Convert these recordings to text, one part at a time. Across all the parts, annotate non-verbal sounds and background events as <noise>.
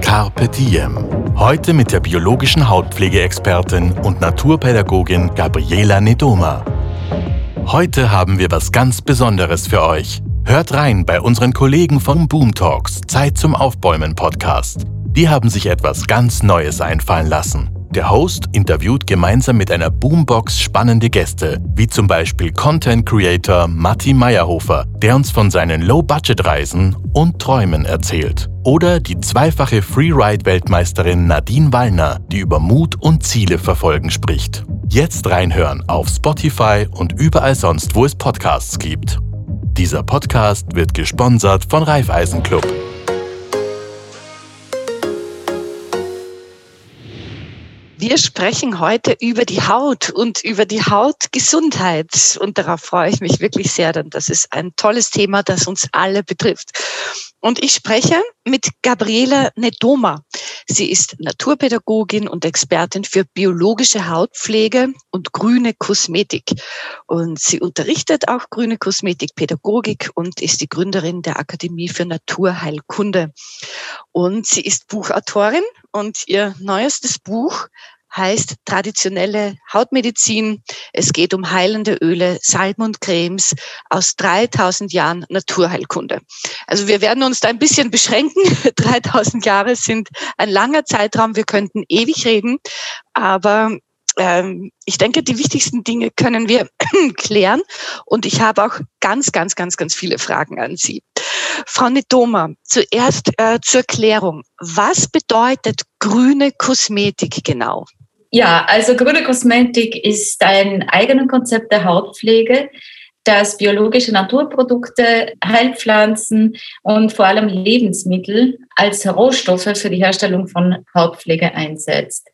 Carpe Diem. Heute mit der biologischen Hautpflegeexpertin und Naturpädagogin Gabriela Nedoma. Heute haben wir was ganz Besonderes für euch. Hört rein bei unseren Kollegen von Boom Talks Zeit zum Aufbäumen Podcast. Die haben sich etwas ganz Neues einfallen lassen. Der Host interviewt gemeinsam mit einer Boombox spannende Gäste, wie zum Beispiel Content Creator Matti Meyerhofer, der uns von seinen Low-Budget-Reisen und Träumen erzählt. Oder die zweifache Freeride-Weltmeisterin Nadine Wallner, die über Mut und Ziele verfolgen spricht. Jetzt reinhören auf Spotify und überall sonst, wo es Podcasts gibt. Dieser Podcast wird gesponsert von Raiffeisen Club. Wir sprechen heute über die Haut und über die Hautgesundheit. Und darauf freue ich mich wirklich sehr, denn das ist ein tolles Thema, das uns alle betrifft. Und ich spreche mit Gabriela Nedoma. Sie ist Naturpädagogin und Expertin für biologische Hautpflege und grüne Kosmetik. Und sie unterrichtet auch grüne Kosmetikpädagogik und ist die Gründerin der Akademie für Naturheilkunde. Und sie ist Buchautorin und ihr neuestes Buch heißt traditionelle Hautmedizin. Es geht um heilende Öle, Salben und Cremes aus 3000 Jahren Naturheilkunde. Also wir werden uns da ein bisschen beschränken. <laughs> 3000 Jahre sind ein langer Zeitraum. Wir könnten ewig reden, aber ähm, ich denke, die wichtigsten Dinge können wir <clears throat> klären. Und ich habe auch ganz, ganz, ganz, ganz viele Fragen an Sie. Frau Nedoma, zuerst äh, zur Klärung. Was bedeutet grüne Kosmetik genau? Ja, also grüne Kosmetik ist ein eigenes Konzept der Hautpflege, das biologische Naturprodukte, Heilpflanzen und vor allem Lebensmittel als Rohstoffe für die Herstellung von Hautpflege einsetzt.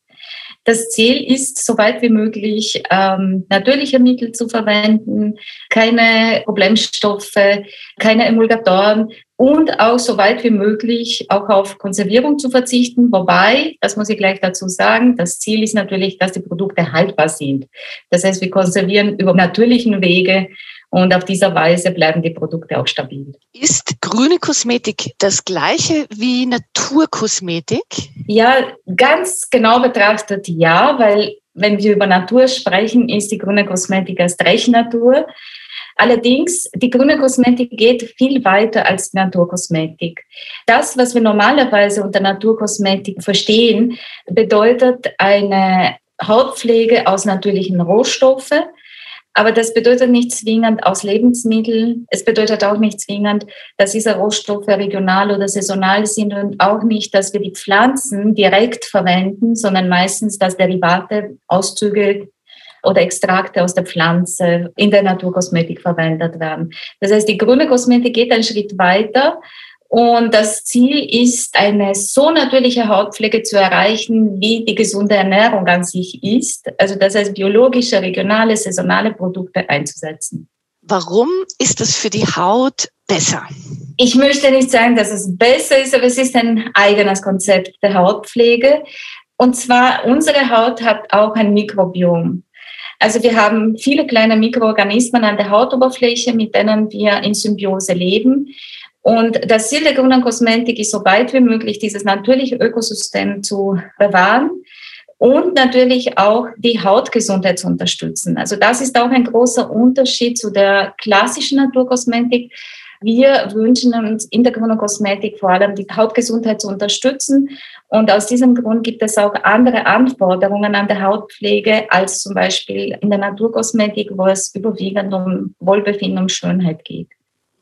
Das Ziel ist, so weit wie möglich ähm, natürliche Mittel zu verwenden, keine Problemstoffe, keine Emulgatoren und auch so weit wie möglich auch auf Konservierung zu verzichten. Wobei, das muss ich gleich dazu sagen, das Ziel ist natürlich, dass die Produkte haltbar sind. Das heißt, wir konservieren über natürlichen Wege und auf dieser Weise bleiben die Produkte auch stabil. Ist grüne Kosmetik das gleiche wie Naturkosmetik? Ja, ganz genau betrachtet ja, weil wenn wir über Natur sprechen, ist die grüne Kosmetik erst recht Natur. Allerdings, die grüne Kosmetik geht viel weiter als Naturkosmetik. Das, was wir normalerweise unter Naturkosmetik verstehen, bedeutet eine Hautpflege aus natürlichen Rohstoffen. Aber das bedeutet nicht zwingend aus Lebensmitteln. Es bedeutet auch nicht zwingend, dass diese Rohstoffe regional oder saisonal sind und auch nicht, dass wir die Pflanzen direkt verwenden, sondern meistens, dass Derivate, Auszüge oder Extrakte aus der Pflanze in der Naturkosmetik verwendet werden. Das heißt, die grüne Kosmetik geht einen Schritt weiter und das Ziel ist, eine so natürliche Hautpflege zu erreichen, wie die gesunde Ernährung an sich ist. Also das heißt, biologische, regionale, saisonale Produkte einzusetzen. Warum ist das für die Haut besser? Ich möchte nicht sagen, dass es besser ist, aber es ist ein eigenes Konzept der Hautpflege. Und zwar, unsere Haut hat auch ein Mikrobiom. Also wir haben viele kleine Mikroorganismen an der Hautoberfläche, mit denen wir in Symbiose leben. Und das Ziel der grünen Kosmetik ist, so weit wie möglich dieses natürliche Ökosystem zu bewahren und natürlich auch die Hautgesundheit zu unterstützen. Also das ist auch ein großer Unterschied zu der klassischen Naturkosmetik. Wir wünschen uns in der grünen Kosmetik vor allem die Hautgesundheit zu unterstützen. Und aus diesem Grund gibt es auch andere Anforderungen an der Hautpflege als zum Beispiel in der Naturkosmetik, wo es überwiegend um Wohlbefinden und Schönheit geht.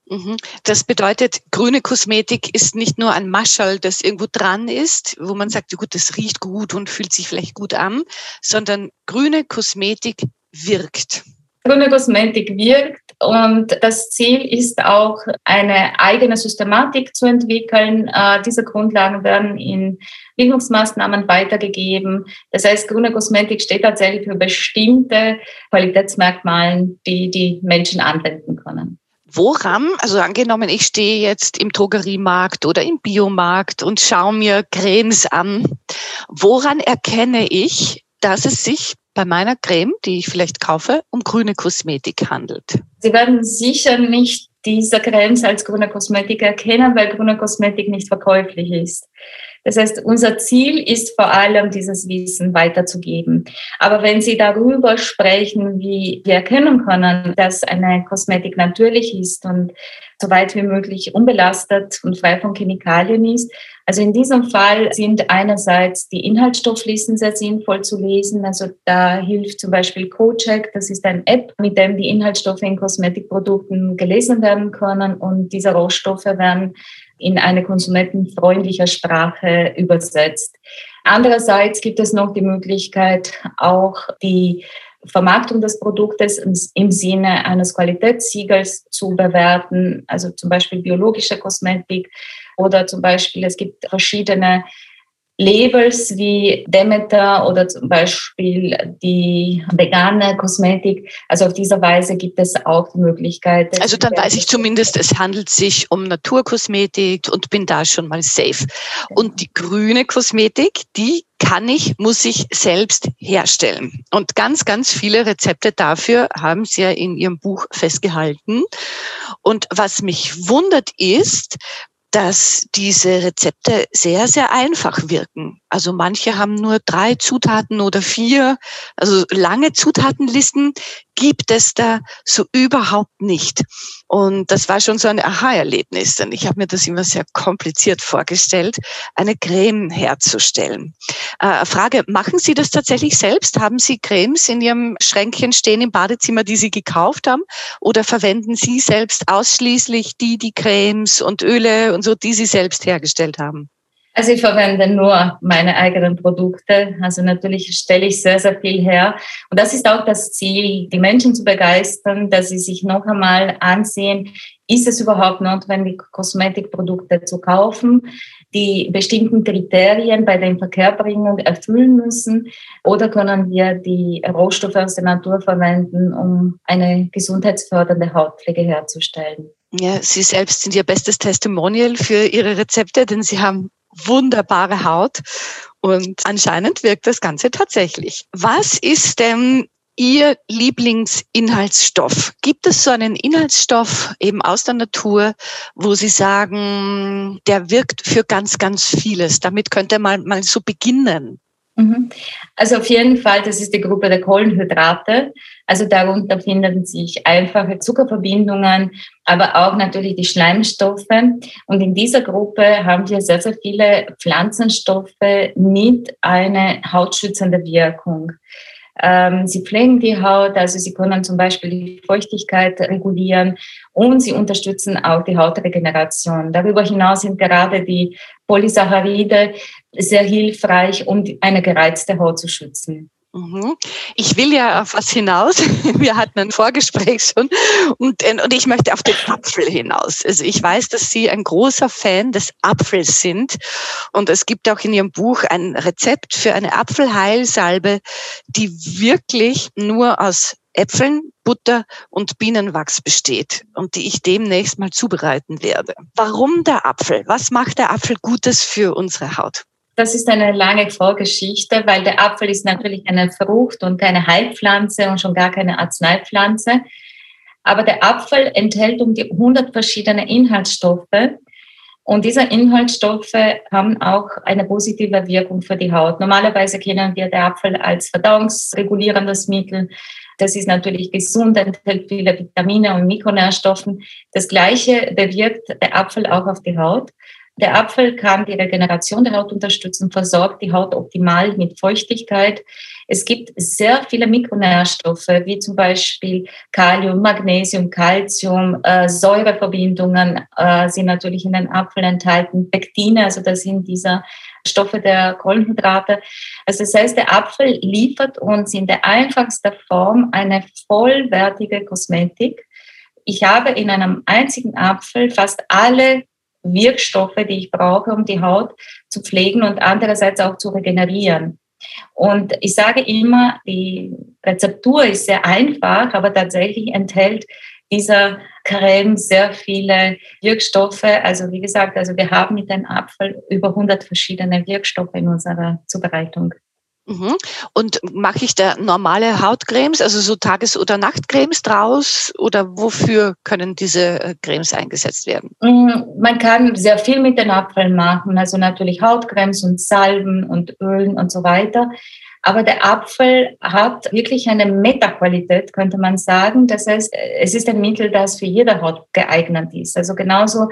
Mhm. Das bedeutet, grüne Kosmetik ist nicht nur ein Maschall, das irgendwo dran ist, wo man sagt, gut, das riecht gut und fühlt sich vielleicht gut an, sondern grüne Kosmetik wirkt. Grüne Kosmetik wirkt und das Ziel ist auch, eine eigene Systematik zu entwickeln. Äh, diese Grundlagen werden in Bildungsmaßnahmen weitergegeben. Das heißt, grüne Kosmetik steht tatsächlich für bestimmte Qualitätsmerkmale, die die Menschen anwenden können. Woran, also angenommen, ich stehe jetzt im Drogeriemarkt oder im Biomarkt und schaue mir Cremes an, woran erkenne ich, dass es sich bei meiner Creme, die ich vielleicht kaufe, um grüne Kosmetik handelt? Sie werden sicher nicht diese Cremes als grüne Kosmetik erkennen, weil grüne Kosmetik nicht verkäuflich ist. Das heißt, unser Ziel ist vor allem, dieses Wissen weiterzugeben. Aber wenn Sie darüber sprechen, wie wir erkennen können, dass eine Kosmetik natürlich ist und so weit wie möglich unbelastet und frei von Chemikalien ist, also in diesem Fall sind einerseits die Inhaltsstofflisten sehr sinnvoll zu lesen. Also da hilft zum Beispiel CoCheck. Das ist eine App, mit dem die Inhaltsstoffe in Kosmetikprodukten gelesen werden können und diese Rohstoffe werden in eine konsumentenfreundliche Sprache übersetzt. Andererseits gibt es noch die Möglichkeit, auch die Vermarktung des Produktes im Sinne eines Qualitätssiegels zu bewerten, also zum Beispiel biologische Kosmetik oder zum Beispiel es gibt verschiedene Labels wie Demeter oder zum Beispiel die vegane Kosmetik. Also auf diese Weise gibt es auch die Möglichkeit. Also dann weiß ich zumindest, es handelt sich um Naturkosmetik und bin da schon mal safe. Und die grüne Kosmetik, die kann ich, muss ich selbst herstellen. Und ganz, ganz viele Rezepte dafür haben Sie ja in Ihrem Buch festgehalten. Und was mich wundert ist, dass diese Rezepte sehr, sehr einfach wirken. Also manche haben nur drei Zutaten oder vier. Also lange Zutatenlisten gibt es da so überhaupt nicht. Und das war schon so ein Aha-Erlebnis, denn ich habe mir das immer sehr kompliziert vorgestellt, eine Creme herzustellen. Äh, Frage, machen Sie das tatsächlich selbst? Haben Sie Cremes in Ihrem Schränkchen stehen im Badezimmer, die Sie gekauft haben? Oder verwenden Sie selbst ausschließlich die, die Cremes und Öle und so, die Sie selbst hergestellt haben? Also ich verwende nur meine eigenen Produkte. Also natürlich stelle ich sehr, sehr viel her. Und das ist auch das Ziel, die Menschen zu begeistern, dass sie sich noch einmal ansehen, ist es überhaupt notwendig, Kosmetikprodukte zu kaufen, die bestimmten Kriterien bei der Inverkehrbringung erfüllen müssen? Oder können wir die Rohstoffe aus der Natur verwenden, um eine gesundheitsfördernde Hautpflege herzustellen? Ja, Sie selbst sind Ihr bestes Testimonial für Ihre Rezepte, denn Sie haben wunderbare Haut und anscheinend wirkt das Ganze tatsächlich. Was ist denn Ihr Lieblingsinhaltsstoff? Gibt es so einen Inhaltsstoff eben aus der Natur, wo Sie sagen, der wirkt für ganz, ganz vieles? Damit könnte man mal so beginnen. Mhm. Also auf jeden Fall, das ist die Gruppe der Kohlenhydrate. Also darunter finden sich einfache Zuckerverbindungen, aber auch natürlich die Schleimstoffe. Und in dieser Gruppe haben wir sehr, sehr viele Pflanzenstoffe mit einer hautschützenden Wirkung. Ähm, sie pflegen die Haut, also sie können zum Beispiel die Feuchtigkeit regulieren und sie unterstützen auch die Hautregeneration. Darüber hinaus sind gerade die Polysaccharide sehr hilfreich, um eine gereizte Haut zu schützen. Mhm. Ich will ja auf was hinaus. <laughs> Wir hatten ein Vorgespräch schon und, äh, und ich möchte auf den Apfel hinaus. Also ich weiß, dass Sie ein großer Fan des Apfels sind und es gibt auch in Ihrem Buch ein Rezept für eine Apfelheilsalbe, die wirklich nur aus Äpfeln, Butter und Bienenwachs besteht und die ich demnächst mal zubereiten werde. Warum der Apfel? Was macht der Apfel Gutes für unsere Haut? Das ist eine lange Vorgeschichte, weil der Apfel ist natürlich eine Frucht und keine Heilpflanze und schon gar keine Arzneipflanze. Aber der Apfel enthält um die 100 verschiedene Inhaltsstoffe. Und diese Inhaltsstoffe haben auch eine positive Wirkung für die Haut. Normalerweise kennen wir den Apfel als verdauungsregulierendes Mittel. Das ist natürlich gesund, enthält viele Vitamine und Mikronährstoffe. Das Gleiche bewirkt der Apfel auch auf die Haut. Der Apfel kann die Regeneration der Haut unterstützen, versorgt die Haut optimal mit Feuchtigkeit. Es gibt sehr viele Mikronährstoffe, wie zum Beispiel Kalium, Magnesium, Calcium, äh, Säureverbindungen äh, sind natürlich in den Apfel enthalten, Pektine, also das sind diese Stoffe der Kohlenhydrate. Also das heißt, der Apfel liefert uns in der einfachsten Form eine vollwertige Kosmetik. Ich habe in einem einzigen Apfel fast alle Wirkstoffe, die ich brauche, um die Haut zu pflegen und andererseits auch zu regenerieren. Und ich sage immer, die Rezeptur ist sehr einfach, aber tatsächlich enthält dieser Creme sehr viele Wirkstoffe. Also wie gesagt, also wir haben mit dem Apfel über 100 verschiedene Wirkstoffe in unserer Zubereitung. Mhm. Und mache ich da normale Hautcremes, also so Tages- oder Nachtcremes draus? Oder wofür können diese äh, Cremes eingesetzt werden? Mm, man kann sehr viel mit den Apfeln machen, also natürlich Hautcremes und Salben und Ölen und so weiter. Aber der Apfel hat wirklich eine Metaqualität, könnte man sagen. Das heißt, es ist ein Mittel, das für jede Haut geeignet ist. Also genauso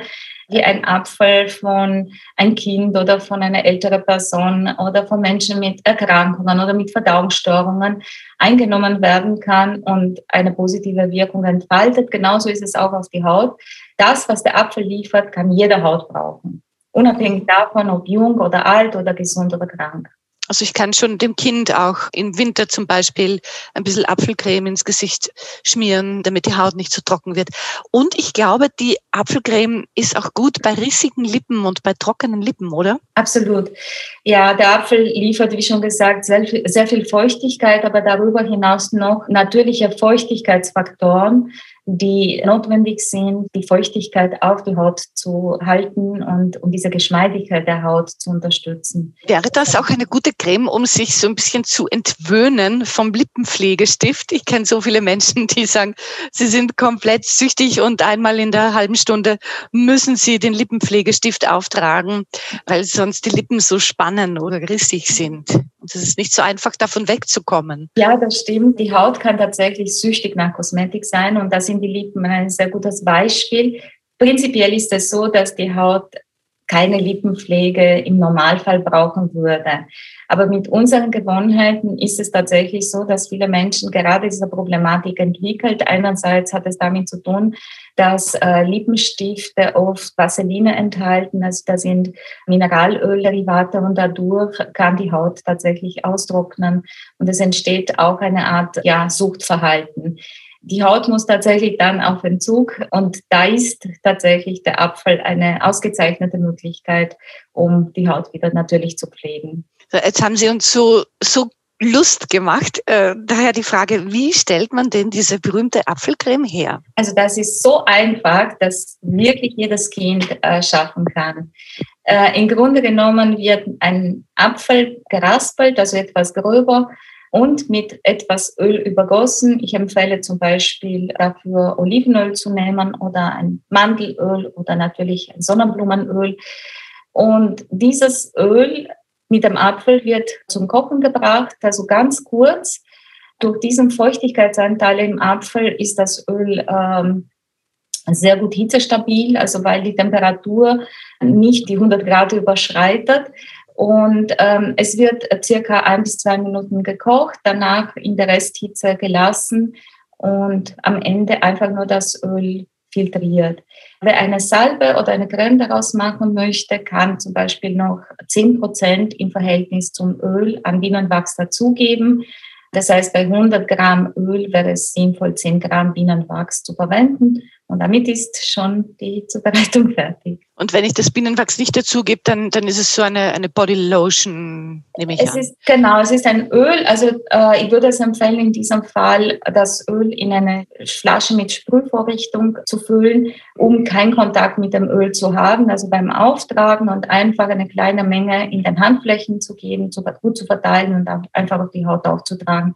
wie ein Apfel von ein Kind oder von einer älteren Person oder von Menschen mit Erkrankungen oder mit Verdauungsstörungen eingenommen werden kann und eine positive Wirkung entfaltet. Genauso ist es auch auf die Haut. Das, was der Apfel liefert, kann jede Haut brauchen. Unabhängig davon, ob jung oder alt oder gesund oder krank. Also ich kann schon dem Kind auch im Winter zum Beispiel ein bisschen Apfelcreme ins Gesicht schmieren, damit die Haut nicht zu so trocken wird. Und ich glaube, die Apfelcreme ist auch gut bei rissigen Lippen und bei trockenen Lippen, oder? Absolut. Ja, der Apfel liefert, wie schon gesagt, sehr viel, sehr viel Feuchtigkeit, aber darüber hinaus noch natürliche Feuchtigkeitsfaktoren, die notwendig sind, die Feuchtigkeit auf die Haut zu halten und um diese Geschmeidigkeit der Haut zu unterstützen. Wäre das auch eine gute Creme, um sich so ein bisschen zu entwöhnen vom Lippenpflegestift? Ich kenne so viele Menschen, die sagen, sie sind komplett süchtig und einmal in der halben Stunde müssen sie den Lippenpflegestift auftragen, weil sonst die Lippen so spannen oder rissig sind. Und es ist nicht so einfach, davon wegzukommen. Ja, das stimmt. Die Haut kann tatsächlich süchtig nach Kosmetik sein und das sind die Lippen ein sehr gutes Beispiel. Prinzipiell ist es so, dass die Haut keine Lippenpflege im Normalfall brauchen würde. Aber mit unseren Gewohnheiten ist es tatsächlich so, dass viele Menschen gerade diese Problematik entwickelt. Einerseits hat es damit zu tun, dass äh, Lippenstifte oft Vaseline enthalten, also da sind Mineralölderivate und dadurch kann die Haut tatsächlich austrocknen und es entsteht auch eine Art ja, Suchtverhalten. Die Haut muss tatsächlich dann auf Entzug und da ist tatsächlich der Apfel eine ausgezeichnete Möglichkeit, um die Haut wieder natürlich zu pflegen. Jetzt haben Sie uns so, so Lust gemacht. Äh, daher die Frage, wie stellt man denn diese berühmte Apfelcreme her? Also das ist so einfach, dass wirklich jedes Kind äh, schaffen kann. Äh, Im Grunde genommen wird ein Apfel geraspelt, also etwas gröber, und mit etwas Öl übergossen. Ich empfehle zum Beispiel dafür Olivenöl zu nehmen oder ein Mandelöl oder natürlich ein Sonnenblumenöl. Und dieses Öl mit dem Apfel wird zum Kochen gebracht, also ganz kurz. Durch diesen Feuchtigkeitsanteil im Apfel ist das Öl ähm, sehr gut hitzestabil, also weil die Temperatur nicht die 100 Grad überschreitet. Und ähm, es wird circa ein bis zwei Minuten gekocht, danach in der Resthitze gelassen und am Ende einfach nur das Öl filtriert. Wer eine Salbe oder eine Creme daraus machen möchte, kann zum Beispiel noch 10 Prozent im Verhältnis zum Öl an Bienenwachs dazugeben. Das heißt, bei 100 Gramm Öl wäre es sinnvoll, 10 Gramm Bienenwachs zu verwenden. Und damit ist schon die Zubereitung <laughs> fertig. Und wenn ich das Bienenwachs nicht dazugebe, dann, dann ist es so eine, eine Body Lotion, nehme ich es an. Ist, genau, es ist ein Öl. Also äh, ich würde es empfehlen, in diesem Fall das Öl in eine Flasche mit Sprühvorrichtung zu füllen, um keinen Kontakt mit dem Öl zu haben. Also beim Auftragen und einfach eine kleine Menge in den Handflächen zu geben, zu, gut zu verteilen und einfach auf die Haut aufzutragen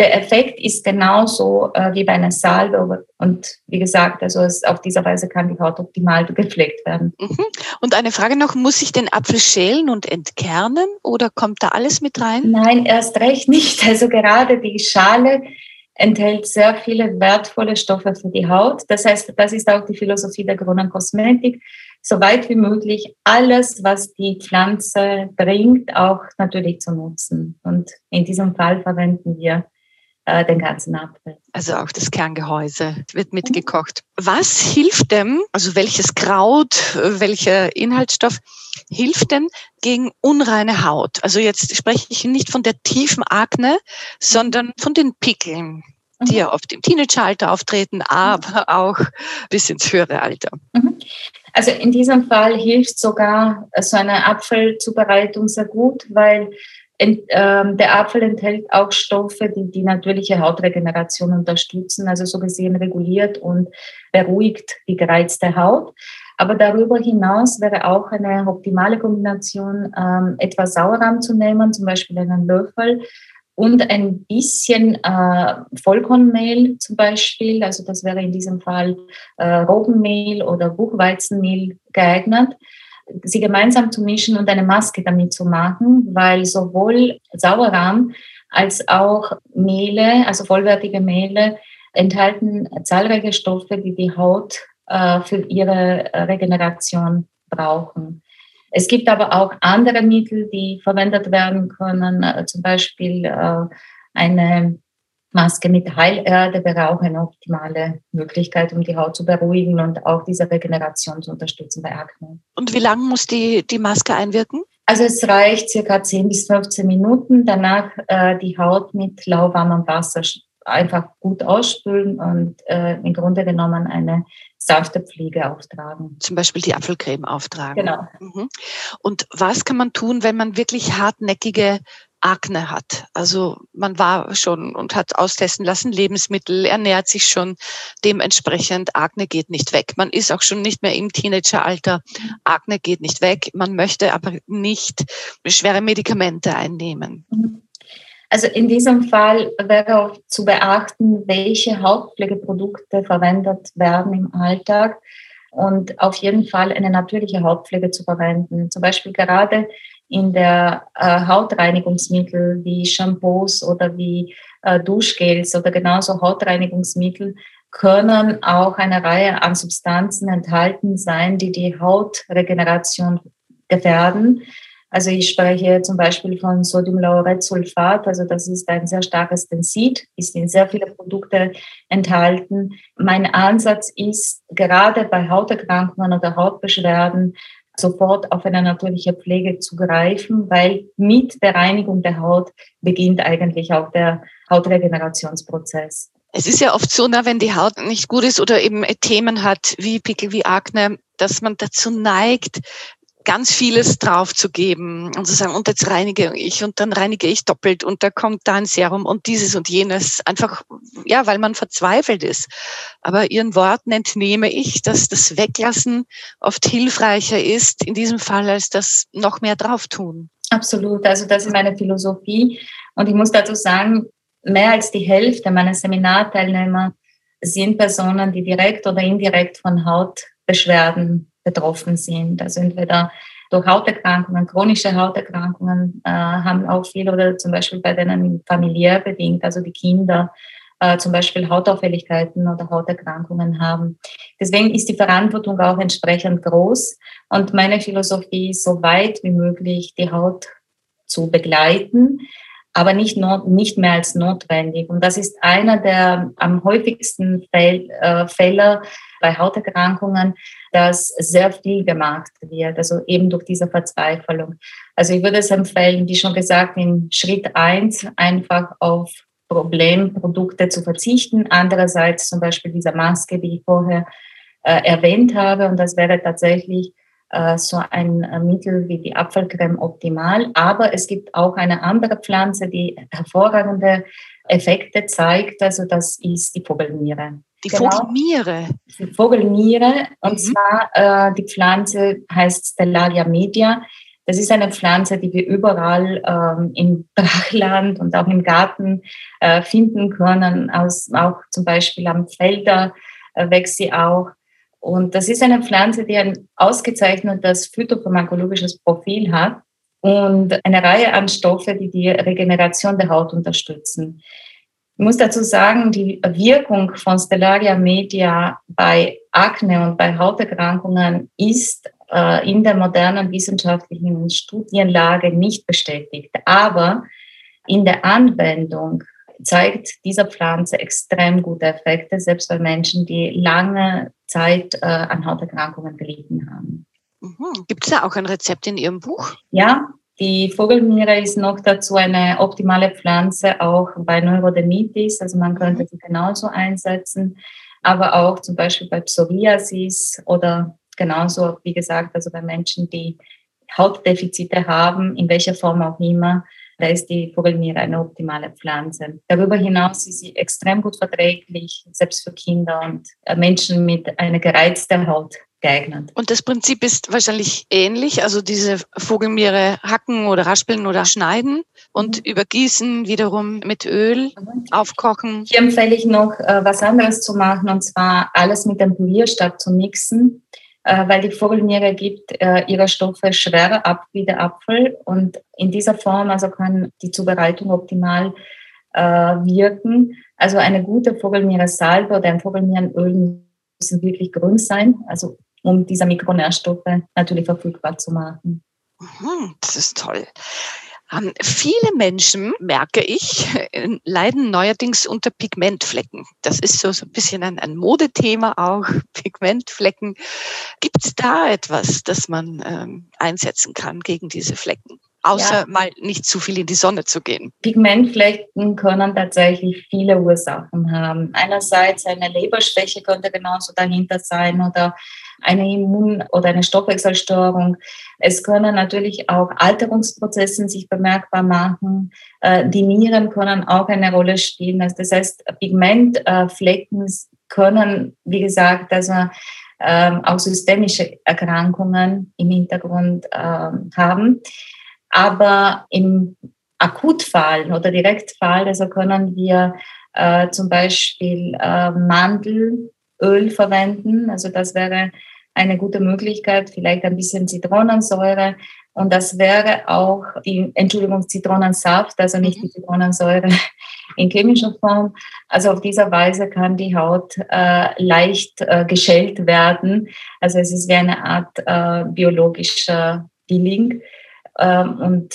der Effekt ist genauso äh, wie bei einer Salbe. Und wie gesagt, also es, auf diese Weise kann die Haut optimal gepflegt werden. Mhm. Und eine Frage noch, muss ich den Apfel schälen und entkernen oder kommt da alles mit rein? Nein, erst recht nicht. <laughs> Also gerade die Schale enthält sehr viele wertvolle Stoffe für die Haut. Das heißt, das ist auch die Philosophie der grünen Kosmetik. so weit wie möglich alles, was die Pflanze bringt, auch natürlich zu nutzen. Und in diesem Fall verwenden wir äh, den ganzen Apfel. Also auch das Kerngehäuse wird mitgekocht. Was hilft dem, also welches Kraut, welcher Inhaltsstoff hilft denn gegen unreine Haut? Also jetzt spreche ich nicht von der tiefen Akne, sondern von den Pickeln die ja oft im Teenageralter auftreten, aber auch bis ins höhere Alter. Mhm. Also in diesem Fall hilft sogar so eine Apfelzubereitung sehr gut, weil ähm, der Apfel enthält auch Stoffe, die die natürliche Hautregeneration unterstützen, also so gesehen reguliert und beruhigt die gereizte Haut. Aber darüber hinaus wäre auch eine optimale Kombination, ähm, etwas Sauerrahm zu nehmen, zum Beispiel einen Löffel und ein bisschen äh, Vollkornmehl zum Beispiel. Also das wäre in diesem Fall äh, Roggenmehl oder Buchweizenmehl geeignet sie gemeinsam zu mischen und eine Maske damit zu machen, weil sowohl Sauerrahm als auch Mehle, also vollwertige Mehle, enthalten zahlreiche Stoffe, die die Haut äh, für ihre Regeneration brauchen. Es gibt aber auch andere Mittel, die verwendet werden können, äh, zum Beispiel äh, eine Maske mit Heilerde wäre auch eine optimale Möglichkeit, um die Haut zu beruhigen und auch diese Regeneration zu unterstützen bei Akne. Und wie lange muss die, die Maske einwirken? Also es reicht circa 10 bis 15 Minuten. Danach äh, die Haut mit lauwarmem Wasser einfach gut ausspülen und äh, im Grunde genommen eine sanfte Pflege auftragen. Zum Beispiel die Apfelcreme auftragen. Genau. Mhm. Und was kann man tun, wenn man wirklich hartnäckige Akne hat. Also man war schon und hat austesten lassen, Lebensmittel, ernährt sich schon dementsprechend. Akne geht nicht weg. Man ist auch schon nicht mehr im Teenageralter. Akne geht nicht weg. Man möchte aber nicht schwere Medikamente einnehmen. Also in diesem Fall wäre auch zu beachten, welche Hautpflegeprodukte verwendet werden im Alltag und auf jeden Fall eine natürliche Hautpflege zu verwenden. Zum Beispiel gerade in der äh, Hautreinigungsmittel wie Shampoos oder wie äh, Duschgels oder genauso Hautreinigungsmittel können auch eine Reihe an Substanzen enthalten sein, die die Hautregeneration gefährden. Also ich spreche zum Beispiel von Sodiumlauretsulfat, also das ist ein sehr starkes Tensid, ist in sehr viele Produkte enthalten. Mein Ansatz ist, gerade bei Hauterkrankungen oder Hautbeschwerden sofort auf eine natürliche Pflege zu greifen, weil mit der Reinigung der Haut beginnt eigentlich auch der Hautregenerationsprozess. Es ist ja oft so, na, wenn die Haut nicht gut ist oder eben Themen hat wie Pickel, wie Akne, dass man dazu neigt, ganz vieles draufzugeben und zu sagen, und jetzt reinige ich und dann reinige ich doppelt und da kommt da ein Serum und dieses und jenes. Einfach, ja, weil man verzweifelt ist. Aber Ihren Worten entnehme ich, dass das Weglassen oft hilfreicher ist, in diesem Fall, als das noch mehr drauf tun. Absolut. Also das ist meine Philosophie. Und ich muss dazu sagen, mehr als die Hälfte meiner Seminarteilnehmer sind Personen, die direkt oder indirekt von Hautbeschwerden betroffen sind. Also entweder durch Hauterkrankungen, chronische Hauterkrankungen äh, haben auch viele oder zum Beispiel bei denen familiär bedingt, also die Kinder äh, zum Beispiel Hautauffälligkeiten oder Hauterkrankungen haben. Deswegen ist die Verantwortung auch entsprechend groß und meine Philosophie ist, so weit wie möglich die Haut zu begleiten, aber nicht, not, nicht mehr als notwendig. Und das ist einer der am häufigsten äh, Fälle bei Hauterkrankungen, dass sehr viel gemacht wird, also eben durch diese Verzweiflung. Also ich würde es empfehlen, wie schon gesagt, in Schritt eins einfach auf Problemprodukte zu verzichten. Andererseits zum Beispiel diese Maske, die ich vorher äh, erwähnt habe, und das wäre tatsächlich äh, so ein äh, Mittel wie die Apfelcreme optimal. Aber es gibt auch eine andere Pflanze, die hervorragende Effekte zeigt. Also das ist die Vogelmiere. Die genau. Vogelmiere? Die Vogelmiere. Und mhm. zwar äh, die Pflanze heißt Stellaria media. Das ist eine Pflanze, die wir überall ähm, im <laughs> Brachland und auch im Garten äh, finden können. Aus, auch zum Beispiel am Felder äh, wächst sie auch. Und das ist eine Pflanze, die ein ausgezeichnetes phytopharmakologisches Profil hat und eine Reihe an Stoffe, die die Regeneration der Haut unterstützen. Ich muss dazu sagen, die Wirkung von Stellaria media bei Akne und bei Hauterkrankungen ist äh, in der modernen wissenschaftlichen Studienlage nicht bestätigt. Aber in der Anwendung zeigt diese Pflanze extrem gute Effekte, selbst bei Menschen, die lange Zeit äh, an Hauterkrankungen gelitten haben. Mhm. Gibt es da auch ein Rezept in Ihrem Buch? Ja, die Vogelmiere ist noch dazu eine optimale Pflanze auch bei Neurodermitis, also man könnte sie genauso einsetzen, aber auch zum Beispiel bei Psoriasis oder genauso, wie gesagt, also bei Menschen, die Hautdefizite haben, in welcher Form auch immer, da ist die Vogelmiere eine optimale Pflanze. Darüber hinaus ist sie extrem gut verträglich, selbst für Kinder und Menschen mit einer gereizten Haut geeignet. Und das Prinzip ist wahrscheinlich ähnlich, also diese Vogelmiere hacken oder raspeln oder schneiden und mhm. übergießen wiederum mit Öl, mhm. aufkochen. Hier empfehle ich noch, äh, was anderes zu machen, und zwar alles mit dem Pürierstab zu mixen. Äh, weil die Vogelniere gibt äh, ihre Stoffe schwerer ab wie der Apfel und in dieser Form also kann die Zubereitung optimal äh, wirken. Also eine gute Vogelnierensalbe oder ein Vogelnierenöl müssen wirklich grün sein, also um diese Mikronährstoffe natürlich verfügbar zu machen. Mhm, das ist toll. Ähm, viele Menschen, merke ich, leiden neuerdings unter Pigmentflecken. Das ist so, so ein bisschen ein, ein Modethema auch, <laughs> Pigmentflecken. Gibt es da etwas, das man ähm, einsetzen kann gegen diese Flecken? Außer ja. mal nicht zu viel in die Sonne zu gehen. Pigmentflecken können tatsächlich viele Ursachen haben. Einerseits eine Leberschwäche könnte genauso dahinter sein oder eine Immun- oder eine Stoffwechselstörung. Es können natürlich auch Alterungsprozesse sich bemerkbar machen. Äh, die Nieren können auch eine Rolle spielen. Also das heißt, Pigmentflecken können, wie gesagt, also ähm, auch systemische Erkrankungen im Hintergrund ähm, haben. Aber im Akutfall oder Direktfall, also können wir äh, zum Beispiel äh, Mandelöl verwenden. Also das wäre eine gute Möglichkeit, vielleicht ein bisschen Zitronensäure. Und das wäre auch die, Entschuldigung, Zitronensaft, also nicht mhm. die Zitronensäure in chemischer Form. Also auf dieser Weise kann die Haut äh, leicht äh, geschält werden. Also es ist wie eine Art äh, biologischer Peeling. Ähm, und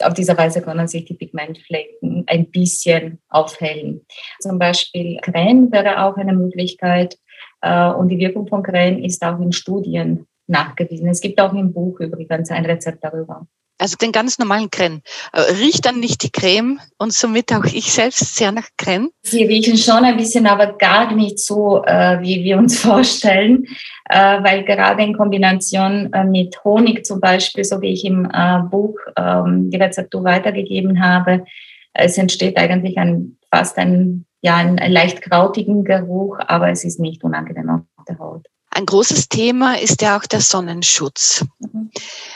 auf diese Weise können sich die Pigmentflecken ein bisschen aufhellen. Zum Beispiel Creme wäre auch eine Möglichkeit. Äh, und die Wirkung von Creme ist auch in Studien nachgewiesen. Es gibt auch im Buch übrigens ein Rezept darüber. Also den ganz normalen Creme. Äh, riecht dann nicht die Creme und somit auch ich selbst sehr nach Creme? Sie riechen schon ein bisschen, aber gar nicht so, äh, wie wir uns <laughs> vorstellen, äh, weil gerade in Kombination mit Honig zum Beispiel, so wie ich im Buch ähm, die Rezeptur weitergegeben habe, es entsteht eigentlich ein, fast ein, ja, ein leicht krautigen Geruch, aber es ist nicht unangenehm auf der Haut. Ein großes Thema ist ja auch der Sonnenschutz. Mhm.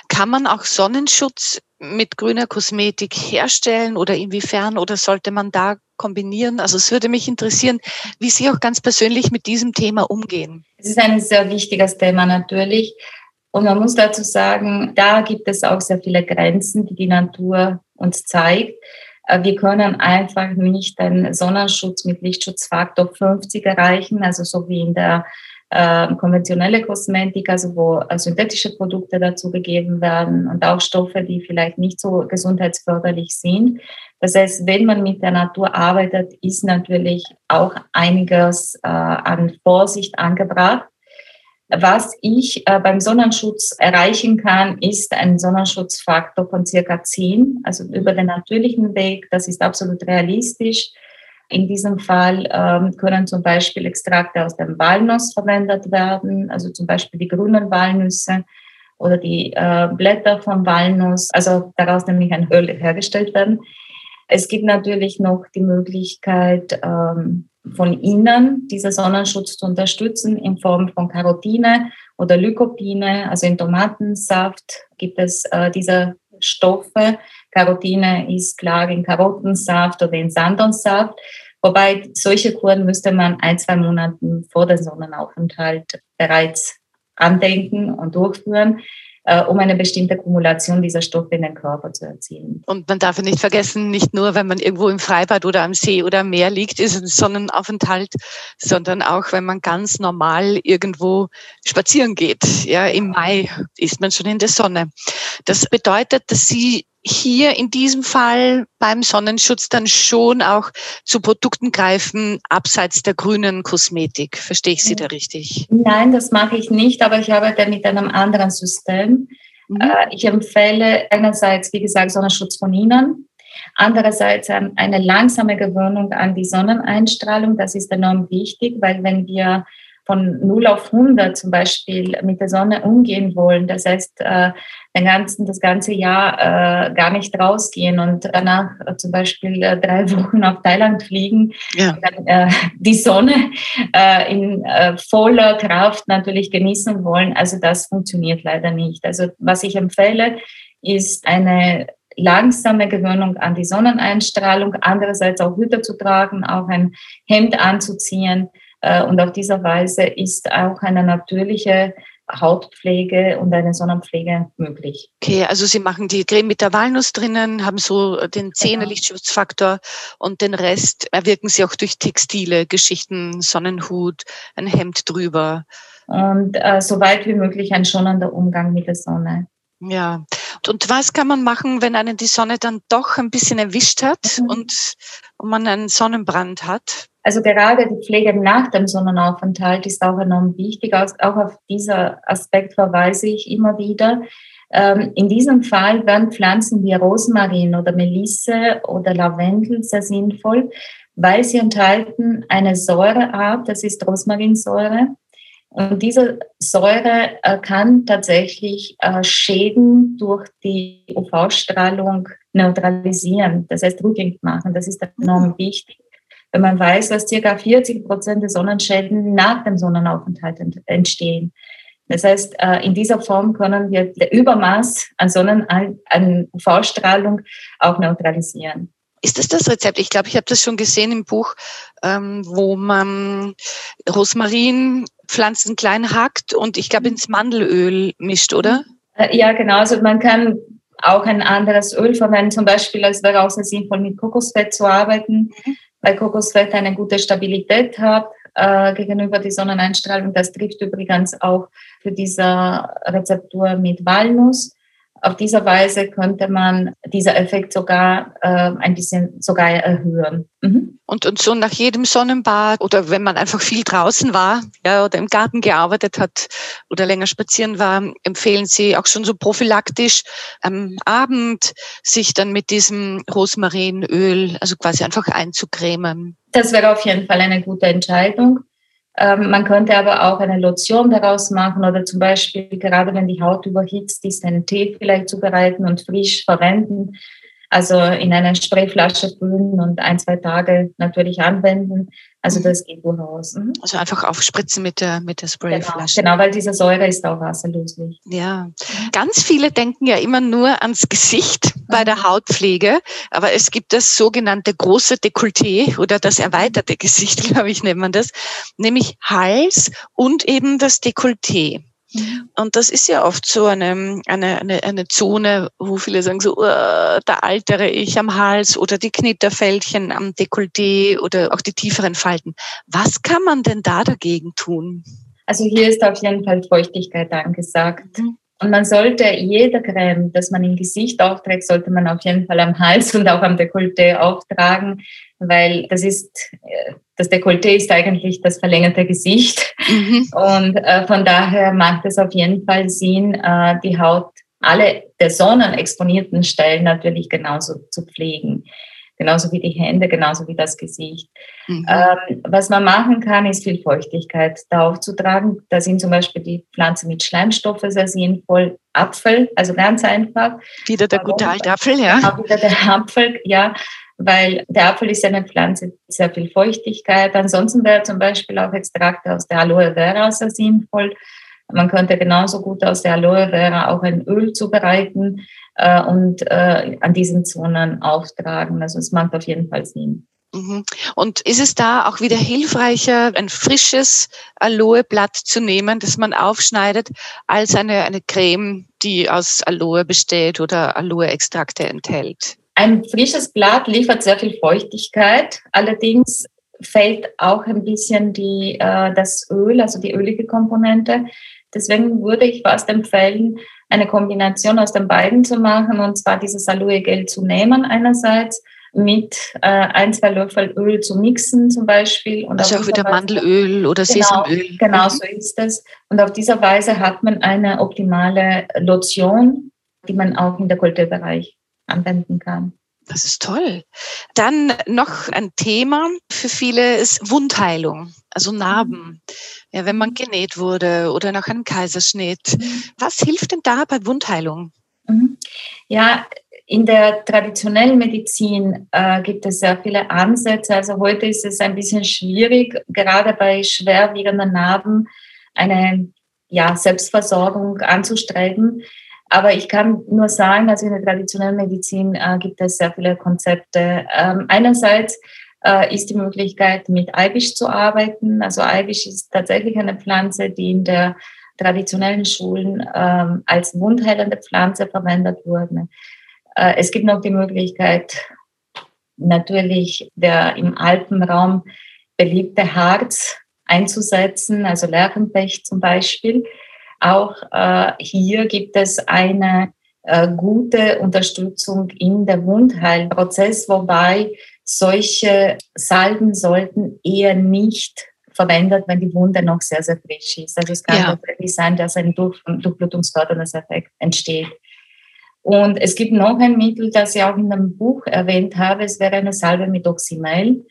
Kann man auch Sonnenschutz mit grüner Kosmetik herstellen oder inwiefern oder sollte man da kombinieren? Also es würde mich interessieren, wie Sie auch ganz persönlich mit diesem Thema umgehen. Es ist ein sehr wichtiges Thema natürlich. Und man muss dazu sagen, da gibt es auch sehr viele Grenzen, die die Natur uns zeigt. Äh, wir können einfach nicht einen Sonnenschutz mit Lichtschutzfaktor 50 erreichen, also so wie in der äh, konventionelle Kosmetik, also wo äh, synthetische Produkte dazu gegeben werden und auch Stoffe, die vielleicht nicht so gesundheitsförderlich sind. Das heißt, wenn man mit der Natur arbeitet, ist natürlich auch einiges äh, an Vorsicht angebracht. Was ich äh, beim Sonnenschutz erreichen kann, ist ein Sonnenschutzfaktor von circa 10, also über den natürlichen Weg. Das ist absolut realistisch. In diesem Fall ähm, können zum Beispiel Extrakte aus dem Walnuss verwendet werden, also zum Beispiel die grünen Walnüsse oder die äh, Blätter von Walnuss, also daraus nämlich ein Öl hergestellt werden. Es gibt natürlich noch die Möglichkeit, ähm, von innen diesen Sonnenschutz zu unterstützen in Form von Carotine oder Lycopine. Also in Tomatensaft gibt es äh, diese Stoffe. Carotine ist klar in Karottensaft oder in Sanddornsaft. Wobei solche Kuren müsste man ein, zwei Monate vor dem Sonnenaufenthalt bereits andenken und durchführen. äh, um eine bestimmte Kumulation dieser Stoffe in den Körper zu erzielen. Und man darf nicht vergessen, nicht nur, wenn man irgendwo im Freibad oder am See oder am Meer liegt, ist ein Sonnenaufenthalt, sondern auch, wenn man ganz normal irgendwo spazieren geht. Ja, im Mai ist man schon in der Sonne. Das bedeutet, dass Sie hier in diesem Fall beim Sonnenschutz dann schon auch zu Produkten greifen, abseits der grünen Kosmetik. Verstehe ich Sie da richtig? Nein, das mache ich nicht, aber ich arbeite mit einem anderen System. Mhm. Äh, ich empfehle einerseits, wie gesagt, Sonnenschutz von innen, andererseits eine langsame Gewöhnung an die Sonneneinstrahlung. Das ist enorm wichtig, weil wenn wir von 0 auf 100 zum Beispiel mit der Sonne umgehen wollen. Das heißt, äh, den ganzen, das ganze Jahr äh, gar nicht rausgehen und danach äh, zum Beispiel äh, drei <laughs> Wochen auf Thailand fliegen, ja. dann, äh, die Sonne äh, in äh, voller Kraft natürlich genießen wollen. Also das funktioniert leider nicht. Also was ich empfehle, ist eine langsame Gewöhnung an die Sonneneinstrahlung, andererseits auch Hüte zu tragen, auch ein Hemd anzuziehen, äh, und auf dieser Weise ist auch eine natürliche Hautpflege und eine Sonnenpflege möglich. Okay, also Sie machen die Creme mit der Walnuss drinnen, haben so den genau. Zähne-Lichtschutzfaktor und den Rest erwirken Sie auch durch Textile, Geschichten, Sonnenhut, ein Hemd drüber. Und äh, so weit wie möglich ein schonender Umgang mit der Sonne. Ja. Und was kann man machen, wenn einen die Sonne dann doch ein bisschen erwischt hat mhm. und, und man einen Sonnenbrand hat? Also gerade die Pflege nach dem Sonnenaufenthalt ist auch enorm wichtig. Auch auf dieser Aspekt verweise ich immer wieder. Ähm, in diesem Fall werden Pflanzen wie Rosmarin oder Melisse oder Lavendel sehr sinnvoll, weil sie enthalten eine Säureart, das ist Rosmarinsäure. Und diese Säure äh, kann tatsächlich äh, Schäden durch die UV-Strahlung neutralisieren, das heißt rückgängig machen. Das ist enorm wichtig wenn man weiß, dass circa 40 Prozent der Sonnenschäden nach dem Sonnenaufenthalt entstehen. Das heißt, äh, in dieser Form können wir der Übermaß an Sonnen, an UV-Strahlung auch neutralisieren. Ist das das Rezept? Ich glaube, ich habe das schon gesehen im Buch, ähm, wo man Rosmarinpflanzen klein hackt und ich glaube ins Mandelöl mischt, oder? Äh, ja, genau. Also man kann auch ein anderes Öl verwenden. Zum Beispiel, es wäre auch sehr sinnvoll, mit Kokosfett zu arbeiten. Mhm weil Kokosfett eine gute Stabilität hat äh, gegenüber der Sonneneinstrahlung. Das trifft übrigens auch für diese Rezeptur mit Walnuss. Auf diese Weise könnte man dieser Effekt sogar äh, ein bisschen sogar erhöhen. Mhm. Und, und so nach jedem Sonnenbad oder wenn man einfach viel draußen war ja, oder im Garten gearbeitet hat oder länger spazieren war, empfehlen Sie auch schon so prophylaktisch am Abend sich dann mit diesem Rosmarinöl, also quasi einfach einzucremen. Das wäre auf jeden Fall eine gute Entscheidung. Ähm, man könnte aber auch eine Lotion daraus machen oder zum Beispiel, gerade wenn die Haut überhitzt ist, einen Tee vielleicht zubereiten und frisch verwenden. Also in eine Sprayflasche füllen und ein, zwei Tage natürlich anwenden. Also mhm. das geht durchaus. Mhm. Also einfach aufspritzen mit der, mit der genau, Sprayflasche. Genau, genau, weil diese Säure ist auch wasserlöslich. Ja, ganz viele denken ja immer nur ans Gesicht bei der mhm. Hautpflege, aber es gibt das sogenannte große Dekolleté oder das erweiterte Gesicht, <laughs> glaube ich, nennt man das, nämlich Hals und eben das Dekolleté. Mhm. Und das ist ja oft so eine, eine, eine, eine Zone, wo viele sagen so, uh, da altere ich am Hals oder die Knitterfältchen am Dekolleté oder auch die tieferen Falten. Was kann man denn da dagegen tun? Also hier ist auf jeden Fall Feuchtigkeit angesagt. Mhm. Und man sollte jede Creme, das man im Gesicht aufträgt, sollte man auf jeden Fall am Hals <laughs> und auch am Dekolleté auftragen, weil das ist, äh, das Dekolleté ist eigentlich das verlängerte Gesicht. Mhm. Und äh, von daher macht es auf jeden Fall Sinn, äh, die Haut, alle der sonnenexponierten Stellen natürlich genauso zu pflegen genauso wie die Hände, genauso wie das Gesicht. Mhm. Ähm, was man machen kann, ist viel Feuchtigkeit da aufzutragen. Da sind zum Beispiel die Pflanzen mit Schleimstoffe sehr sinnvoll. Apfel, also ganz einfach. Wieder der gute alte Apfel, ja. Auch wieder der Apfel, ja weil der Apfel ist eine Pflanze sehr viel Feuchtigkeit. Ansonsten wäre zum Beispiel auch Extrakte aus der Aloe Vera sehr sinnvoll. Man könnte genauso gut aus der Aloe Vera auch ein Öl zubereiten äh, und äh, an diesen Zonen auftragen. Also es macht auf jeden Fall Sinn. Mhm. Und ist es da auch wieder hilfreicher, ein frisches Aloeblatt zu nehmen, das man aufschneidet, als eine, eine Creme, die aus Aloe besteht oder Aloe-Extrakte enthält? Ein frisches Blatt liefert sehr viel Feuchtigkeit. Allerdings fällt auch ein bisschen die, äh, das Öl, also die ölige Komponente. Deswegen würde ich fast empfehlen, eine Kombination aus den beiden zu machen, und zwar dieses Aloe-Gel zu nehmen einerseits mit äh, ein, zwei Löffel Öl zu mixen zum Beispiel. Und also auch wieder Weise, Mandelöl oder genau, Sesamöl. Genau, so ist es. Und auf dieser Weise hat man eine optimale Lotion, die man auch im Dekolleté-Bereich anwenden kann. Das ist toll. Dann noch ein Thema für viele ist Wundheilung, also Narben. Ja, wenn man genäht wurde oder nach einem Kaiserschnitt. Was hilft denn da bei Wundheilung? Mhm. Ja, in der traditionellen Medizin äh, gibt es sehr viele Ansätze. Also heute ist es ein bisschen schwierig, gerade bei schwerwiegenden Narben eine ja, Selbstversorgung anzustreben. Aber ich kann nur sagen, also in der traditionellen Medizin äh, gibt es sehr viele Konzepte. Ähm, einerseits äh, ist die Möglichkeit, mit Eibisch zu arbeiten. Also Eibisch ist tatsächlich eine Pflanze, die in der traditionellen Schulen ähm, als wundheilende Pflanze verwendet wurde. Äh, es gibt noch die Möglichkeit, natürlich der im Alpenraum beliebte Harz einzusetzen, also Lerchenpech zum Beispiel. Auch äh, hier gibt es eine äh, gute Unterstützung in der Wundheilprozess, wobei solche Salben sollten eher nicht verwendet, wenn die Wunde noch sehr, sehr frisch ist. Also es kann ja. tatsächlich sein, dass ein Durch durchblutungsfördernder Effekt entsteht. Und es gibt noch ein Mittel, das ich auch in einem Buch erwähnt habe. Es wäre eine Salbe mit Oxymel.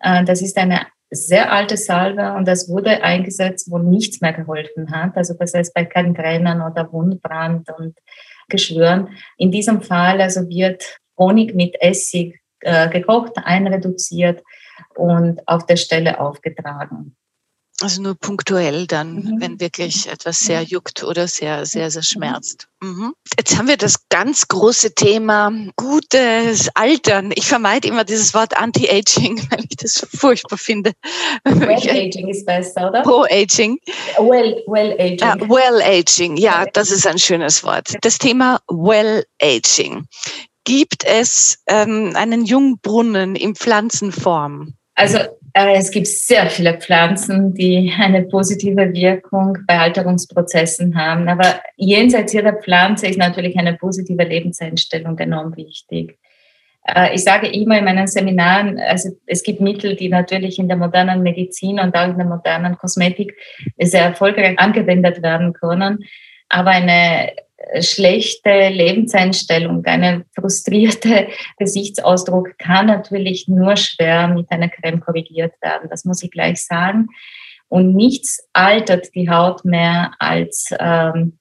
Äh, das ist eine sehr alte Salbe und das wurde eingesetzt, wo nichts mehr geholfen hat. Also das heißt bei Kantränen oder Wundbrand und Geschwüren. In diesem Fall also wird Honig mit Essig äh, gekocht, einreduziert und auf der Stelle aufgetragen. Also nur punktuell dann, mhm. wenn wirklich etwas sehr juckt oder sehr, sehr, sehr schmerzt. Mhm. Jetzt haben wir das ganz große Thema gutes Altern. Ich vermeide immer dieses Wort Anti-Aging, <laughs> weil ich das so furchtbar finde. <laughs> Well-Aging ist besser, oder? Pro-Aging. Well, well-Aging. Ah, well-Aging, ja, das ist ein schönes Wort. Das Thema Well-Aging. Gibt es ähm, einen Jungbrunnen in Pflanzenform? Also äh, es gibt sehr viele Pflanzen, die eine positive Wirkung bei Alterungsprozessen haben. Aber jenseits jeder Pflanze ist natürlich eine positive Lebenseinstellung enorm wichtig. Äh, ich sage immer in meinen Seminaren, also es gibt Mittel, die natürlich in der modernen Medizin und auch in der modernen Kosmetik sehr erfolgreich angewendet werden können. Aber eine schlechte Lebenseinstellung, eine frustrierte <laughs> Gesichtsausdruck kann natürlich nur schwer mit einer Creme korrigiert werden. Das muss ich gleich sagen. Und nichts altert die Haut mehr als ähm,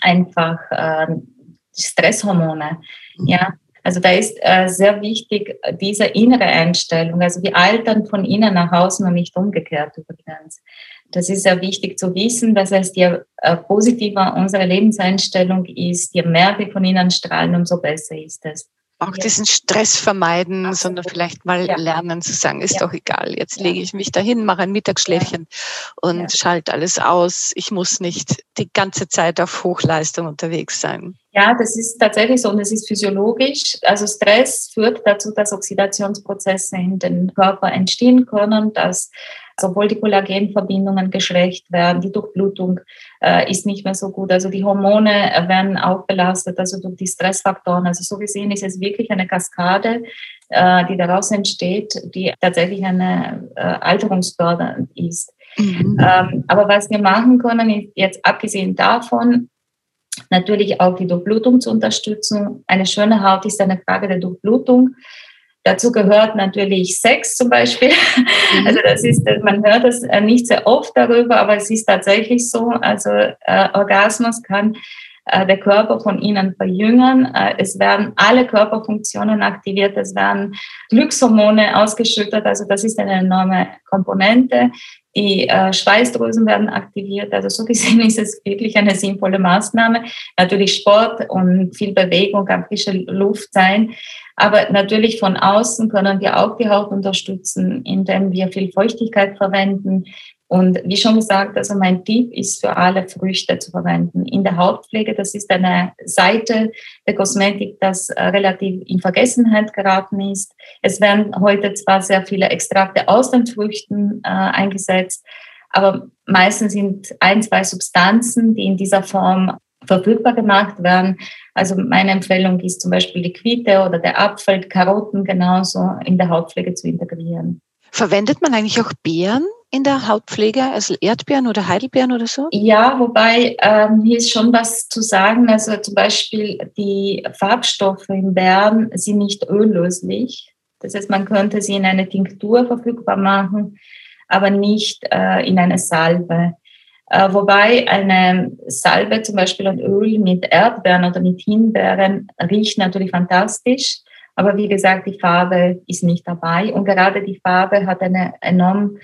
einfach ähm, Stresshormone. Ja, also da ist äh, sehr wichtig diese innere Einstellung. Also wir altern von innen nach außen und nicht umgekehrt übrigens. Das ist sehr wichtig zu wissen. Das heißt, je äh, positiver unsere Lebenseinstellung ist, je mehr wir von innen strahlen, umso besser ist es auch ja. diesen Stress vermeiden, Absolut. sondern vielleicht mal ja. lernen zu sagen, ist ja. doch egal, jetzt lege ich mich dahin, mache ein Mittagsschläfchen und schalte alles aus. Ich muss nicht die ganze Zeit auf Hochleistung unterwegs sein. Ja, das ist tatsächlich so und es ist physiologisch. Also Stress führt dazu, dass Oxidationsprozesse in den Körper entstehen können, dass obwohl die Kollagenverbindungen geschwächt werden, die Durchblutung äh, ist nicht mehr so gut. Also die Hormone werden auch belastet, also durch die Stressfaktoren. Also so gesehen ist es wirklich eine Kaskade, äh, die daraus entsteht, die tatsächlich eine äh, alterungsfördernd ist. Mhm. Ähm, aber was wir machen können, ist jetzt abgesehen davon, natürlich auch die Durchblutung zu unterstützen. Eine schöne Haut ist eine Frage der Durchblutung. Dazu gehört natürlich Sex zum Beispiel. Mhm. Also das ist, man hört das äh, nicht sehr oft darüber, aber es ist tatsächlich so. Also äh, Orgasmus kann äh, der Körper von ihnen verjüngern. Äh, es werden alle Körperfunktionen aktiviert, es werden Glückshormone ausgeschüttet. Also das ist eine enorme Komponente. die äh, Schweißdrüsen werden aktiviert. Also so gesehen <laughs> ist es wirklich eine sinnvolle Maßnahme. Natürlich Sport und viel Bewegung, kann frische Luft sein. Aber natürlich von außen können wir auch die Haut unterstützen, indem wir viel Feuchtigkeit verwenden, und wie schon gesagt, also mein Tipp ist für alle Früchte zu verwenden. In der Hautpflege, das ist eine Seite der Kosmetik, das äh, relativ in Vergessenheit geraten ist. Es werden heute zwar sehr viele Extrakte aus den Früchten äh, eingesetzt, aber meistens sind ein, zwei Substanzen, die in dieser Form verfügbar gemacht werden. Also meine Empfehlung ist zum Beispiel die Quitte oder der Apfel, Karotten genauso in der Hautpflege zu integrieren. Verwendet man eigentlich auch Beeren in der Hautpflege, also Erdbeeren oder Heidelbeeren oder so? Ja, wobei ähm, hier ist schon was zu sagen. Also zum Beispiel die Farbstoffe in Beeren sind nicht öllöslich. Das heißt, man könnte sie in eine Tinktur verfügbar machen, aber nicht äh, in eine Salbe. Äh, wobei eine Salbe zum Beispiel und Öl mit Erdbeeren oder mit Himbeeren riecht natürlich fantastisch. Aber wie gesagt, die Farbe ist nicht dabei. Und gerade die Farbe hat eine enorm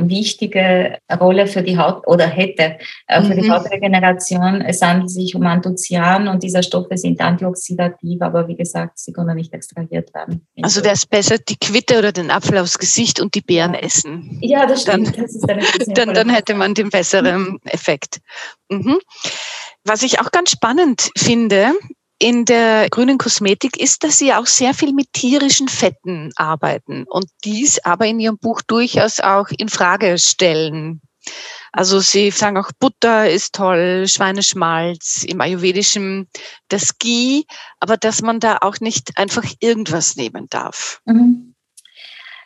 wichtige Rolle für die Haut oder hätte äh, für mhm. die Hautregeneration. Es handelt sich um Anthoцyan und diese Stoffe sind antioxidativ, aber wie gesagt, sie können nicht extrahiert werden. Also wäre es besser, die Quitte oder den Apfel aufs Gesicht und die Beeren essen. Ja, das stimmt. Dann, das <laughs> dann, dann hätte man den besseren Effekt. Mhm. Was ich auch ganz spannend finde, in der grünen Kosmetik ist, dass Sie auch sehr viel mit tierischen Fetten arbeiten und dies aber in Ihrem Buch durchaus auch in Frage stellen. Also Sie sagen auch Butter ist toll, Schweineschmalz, im Ayurvedischen das Ghee, aber dass man da auch nicht einfach irgendwas nehmen darf. Mhm.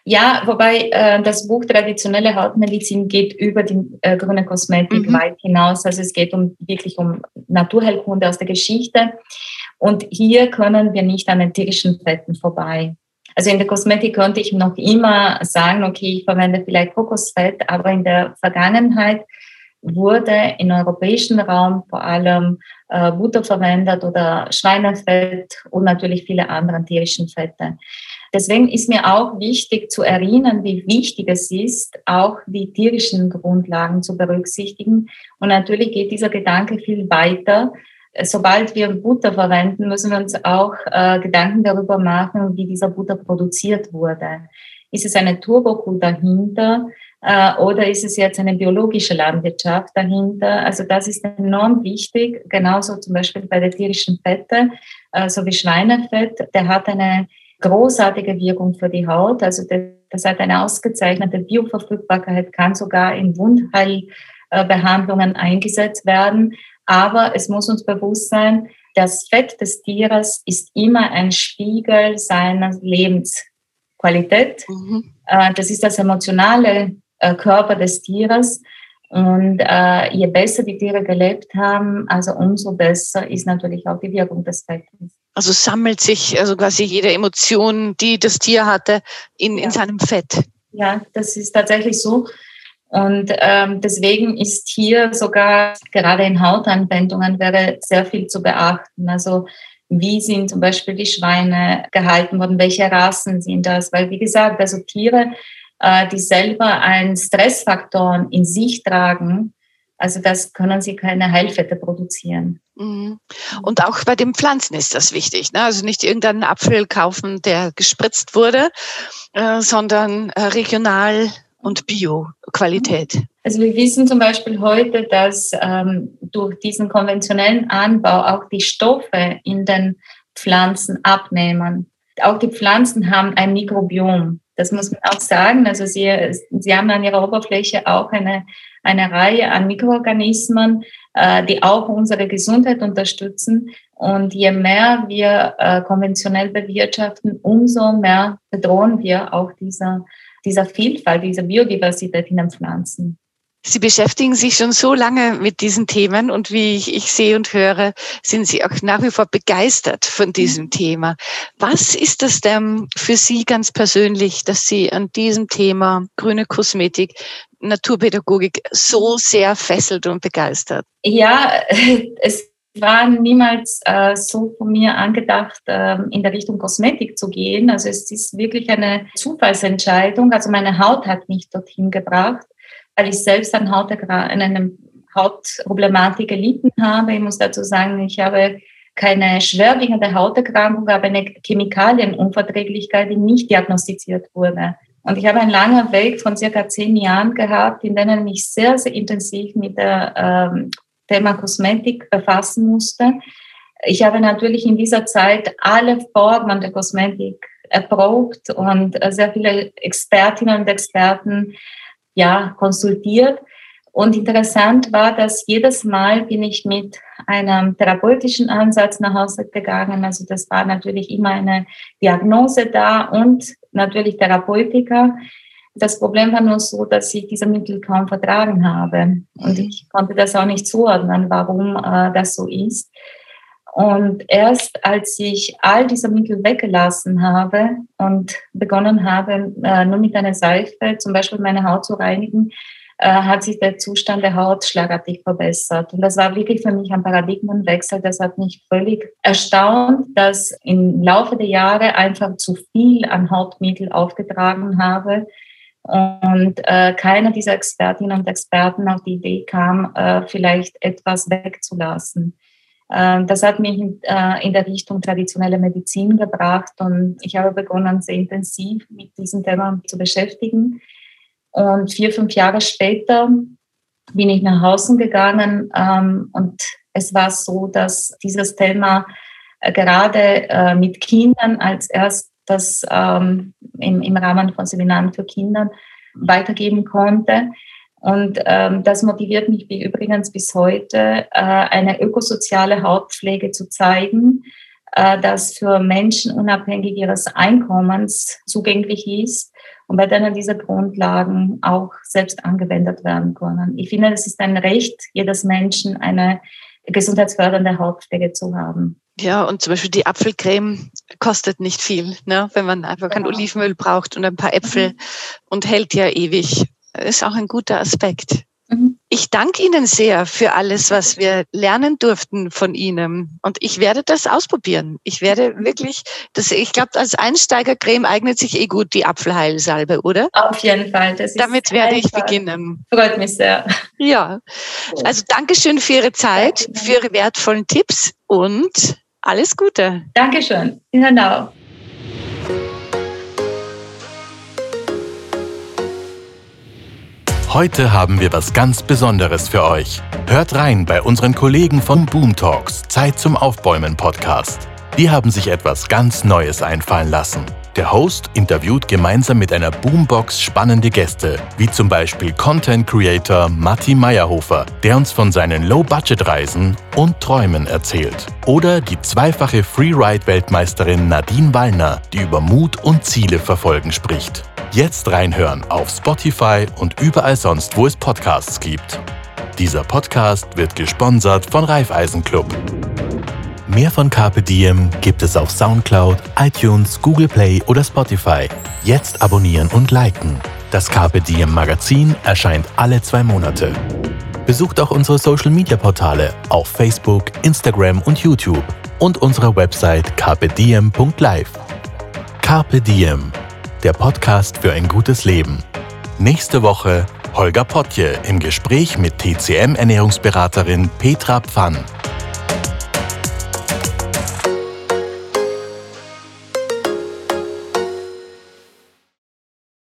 Ja, wobei äh, das Buch Traditionelle Hautmedizin geht über die äh, grüne Kosmetik mhm. weit hinaus. Also es geht um wirklich um Naturheilkunde aus der Geschichte. Und hier können wir nicht an den tierischen Fetten vorbei. Also in der Kosmetik könnte ich noch immer sagen, okay, ich verwende vielleicht Kokosfett, aber in der Vergangenheit wurde im europäischen Raum vor allem äh, Butter verwendet oder Schweinefett und natürlich viele andere tierischen Fette. Deswegen ist mir auch wichtig zu erinnern, wie wichtig es ist, auch die tierischen Grundlagen zu berücksichtigen. Und natürlich geht dieser Gedanke viel weiter sobald wir Butter verwenden, müssen wir uns auch äh, Gedanken darüber machen, wie dieser Butter produziert wurde. Ist es eine Turbokuh dahinter äh, oder ist es jetzt eine biologische Landwirtschaft dahinter? Also das ist enorm wichtig, genauso zum Beispiel bei der tierischen Fette, äh, so wie Schweinefett, der hat eine großartige Wirkung für die Haut. Also das hat eine ausgezeichnete Bioverfügbarkeit, kann sogar in Wundheilbehandlungen eingesetzt werden. Aber es muss uns bewusst sein, das Fett des Tieres ist immer ein Spiegel seiner Lebensqualität. Mhm. Äh, das ist das emotionale äh, Körper des Tieres. Und äh, je besser die Tiere gelebt haben, also umso besser ist natürlich auch die Wirkung des Fettes. Also sammelt sich also quasi jede Emotion, die das Tier hatte, in, ja. in seinem Fett. Ja, das ist tatsächlich so. Und ähm, deswegen ist hier sogar gerade in Hautanwendungen wäre sehr viel zu beachten. Also wie sind zum Beispiel die Schweine gehalten worden, welche Rassen sind das? Weil wie gesagt, also Tiere, äh, die selber einen Stressfaktor in sich tragen, also das können sie keine Heilfette produzieren. Mhm. Und auch bei den Pflanzen ist das wichtig. Ne? Also nicht irgendeinen Apfel kaufen, der gespritzt wurde, äh, sondern äh, regional und Bio-Qualität? Also wir wissen zum Beispiel heute, dass ähm, durch diesen konventionellen Anbau auch die Stoffe in den Pflanzen abnehmen. Auch die Pflanzen haben ein Mikrobiom. Das muss man auch sagen. Also sie, sie haben an ihrer Oberfläche auch eine, eine Reihe an Mikroorganismen, äh, die auch unsere Gesundheit unterstützen. Und je mehr wir äh, konventionell bewirtschaften, umso mehr bedrohen wir auch dieser dieser Vielfalt, dieser Biodiversität in den Pflanzen. Sie beschäftigen sich schon so lange mit diesen Themen und wie ich, ich sehe und höre, sind Sie auch nach wie vor begeistert von diesem mhm. Thema. Was ist das denn für Sie ganz persönlich, dass Sie an diesem Thema grüne Kosmetik, Naturpädagogik so sehr fesselt und begeistert? Ja, <laughs> es war niemals äh, so von mir angedacht, äh, in der Richtung Kosmetik zu gehen. Also es ist wirklich eine Zufallsentscheidung. Also meine Haut hat mich dorthin gebracht. weil ich selbst an, an einer Hautproblematik gelitten habe. Ich muss dazu sagen, ich habe keine schwerwiegende Hauterkrankung, aber eine Chemikalienunverträglichkeit, die nicht diagnostiziert wurde. Und ich habe einen langen Weg von circa zehn Jahren gehabt, in denen ich sehr, sehr intensiv mit der ähm, Thema Kosmetik befassen musste. Ich habe natürlich in dieser Zeit alle Formen der Kosmetik erprobt und äh, sehr viele Expertinnen und Experten ja, konsultiert. Und interessant war, dass jedes Mal bin ich mit einem therapeutischen Ansatz nach Hause gegangen. Also das war natürlich immer eine Diagnose da und natürlich Therapeutiker. Das Problem war nur so, dass ich diese Mittel kaum vertragen habe. Und mhm. ich konnte das auch nicht zuordnen, warum äh, das so ist. Und erst als ich all diese Mittel weggelassen habe und begonnen habe, äh, nur mit einer Seife zum Beispiel meine Haut zu reinigen, hat sich der Zustand der Haut schlagartig verbessert. Und das war wirklich für mich ein Paradigmenwechsel. Das hat mich völlig erstaunt, dass im Laufe der Jahre einfach zu viel an Hautmittel aufgetragen habe und äh, keiner dieser Expertinnen und Experten auf die Idee kam, äh, vielleicht etwas wegzulassen. Äh, das hat mich in, äh, in der Richtung traditionelle Medizin gebracht und ich habe begonnen, sehr intensiv mit diesem Thema zu beschäftigen. Und vier, fünf Jahre später bin ich nach Hause gegangen ähm, und es war so, dass dieses Thema äh, gerade äh, mit Kindern als erstes ähm, im, im Rahmen von Seminaren für Kinder weitergeben konnte. Und ähm, das motiviert mich wie übrigens bis heute, äh, eine ökosoziale Hautpflege zu zeigen, äh, das für Menschen unabhängig ihres Einkommens zugänglich ist und bei denen diese Grundlagen auch selbst angewendet werden können. Ich finde, es ist ein Recht jedes Menschen, eine gesundheitsfördernde Hautpflege zu haben. Ja, und zum Beispiel die Apfelcreme kostet nicht viel, ne? wenn man einfach kein genau. Olivenöl braucht und ein paar Äpfel mhm. und hält ja ewig. Ist auch ein guter Aspekt. Mhm. Ich danke Ihnen sehr für alles, was wir lernen durften von Ihnen. Und ich werde das ausprobieren. Ich werde wirklich, das, ich glaube, als Einsteigercreme eignet sich eh gut die Apfelheilsalbe, oder? Auf jeden Fall. Damit werde ich beginnen. Freut mich sehr. Ja. Also Dankeschön für Ihre Zeit, für Ihre wertvollen Tipps und alles Gute. Dankeschön. Ihnen Heute haben wir was ganz Besonderes für euch. Hört rein bei unseren Kollegen von Boom Talks Zeit zum Aufbäumen Podcast. Die haben sich etwas ganz Neues einfallen lassen. Der Host interviewt gemeinsam mit einer Boombox spannende Gäste, wie zum Beispiel Content Creator Matti Meyerhofer, der uns von seinen Low-Budget-Reisen und Träumen erzählt. Oder die zweifache Freeride-Weltmeisterin Nadine Wallner, die über Mut und Ziele verfolgen spricht. Jetzt reinhören auf Spotify und überall sonst, wo es Podcasts gibt. Dieser Podcast wird gesponsert von Raiffeisen Club. Mehr von Carpe Diem gibt es auf Soundcloud, iTunes, Google Play oder Spotify. Jetzt abonnieren und liken. Das Carpe Diem Magazin erscheint alle zwei Monate. Besucht auch unsere Social Media Portale auf Facebook, Instagram und YouTube und unsere Website carpediem.live. Carpe Diem der Podcast für ein gutes Leben. Nächste Woche Holger Potje im Gespräch mit TCM-Ernährungsberaterin Petra Pfann.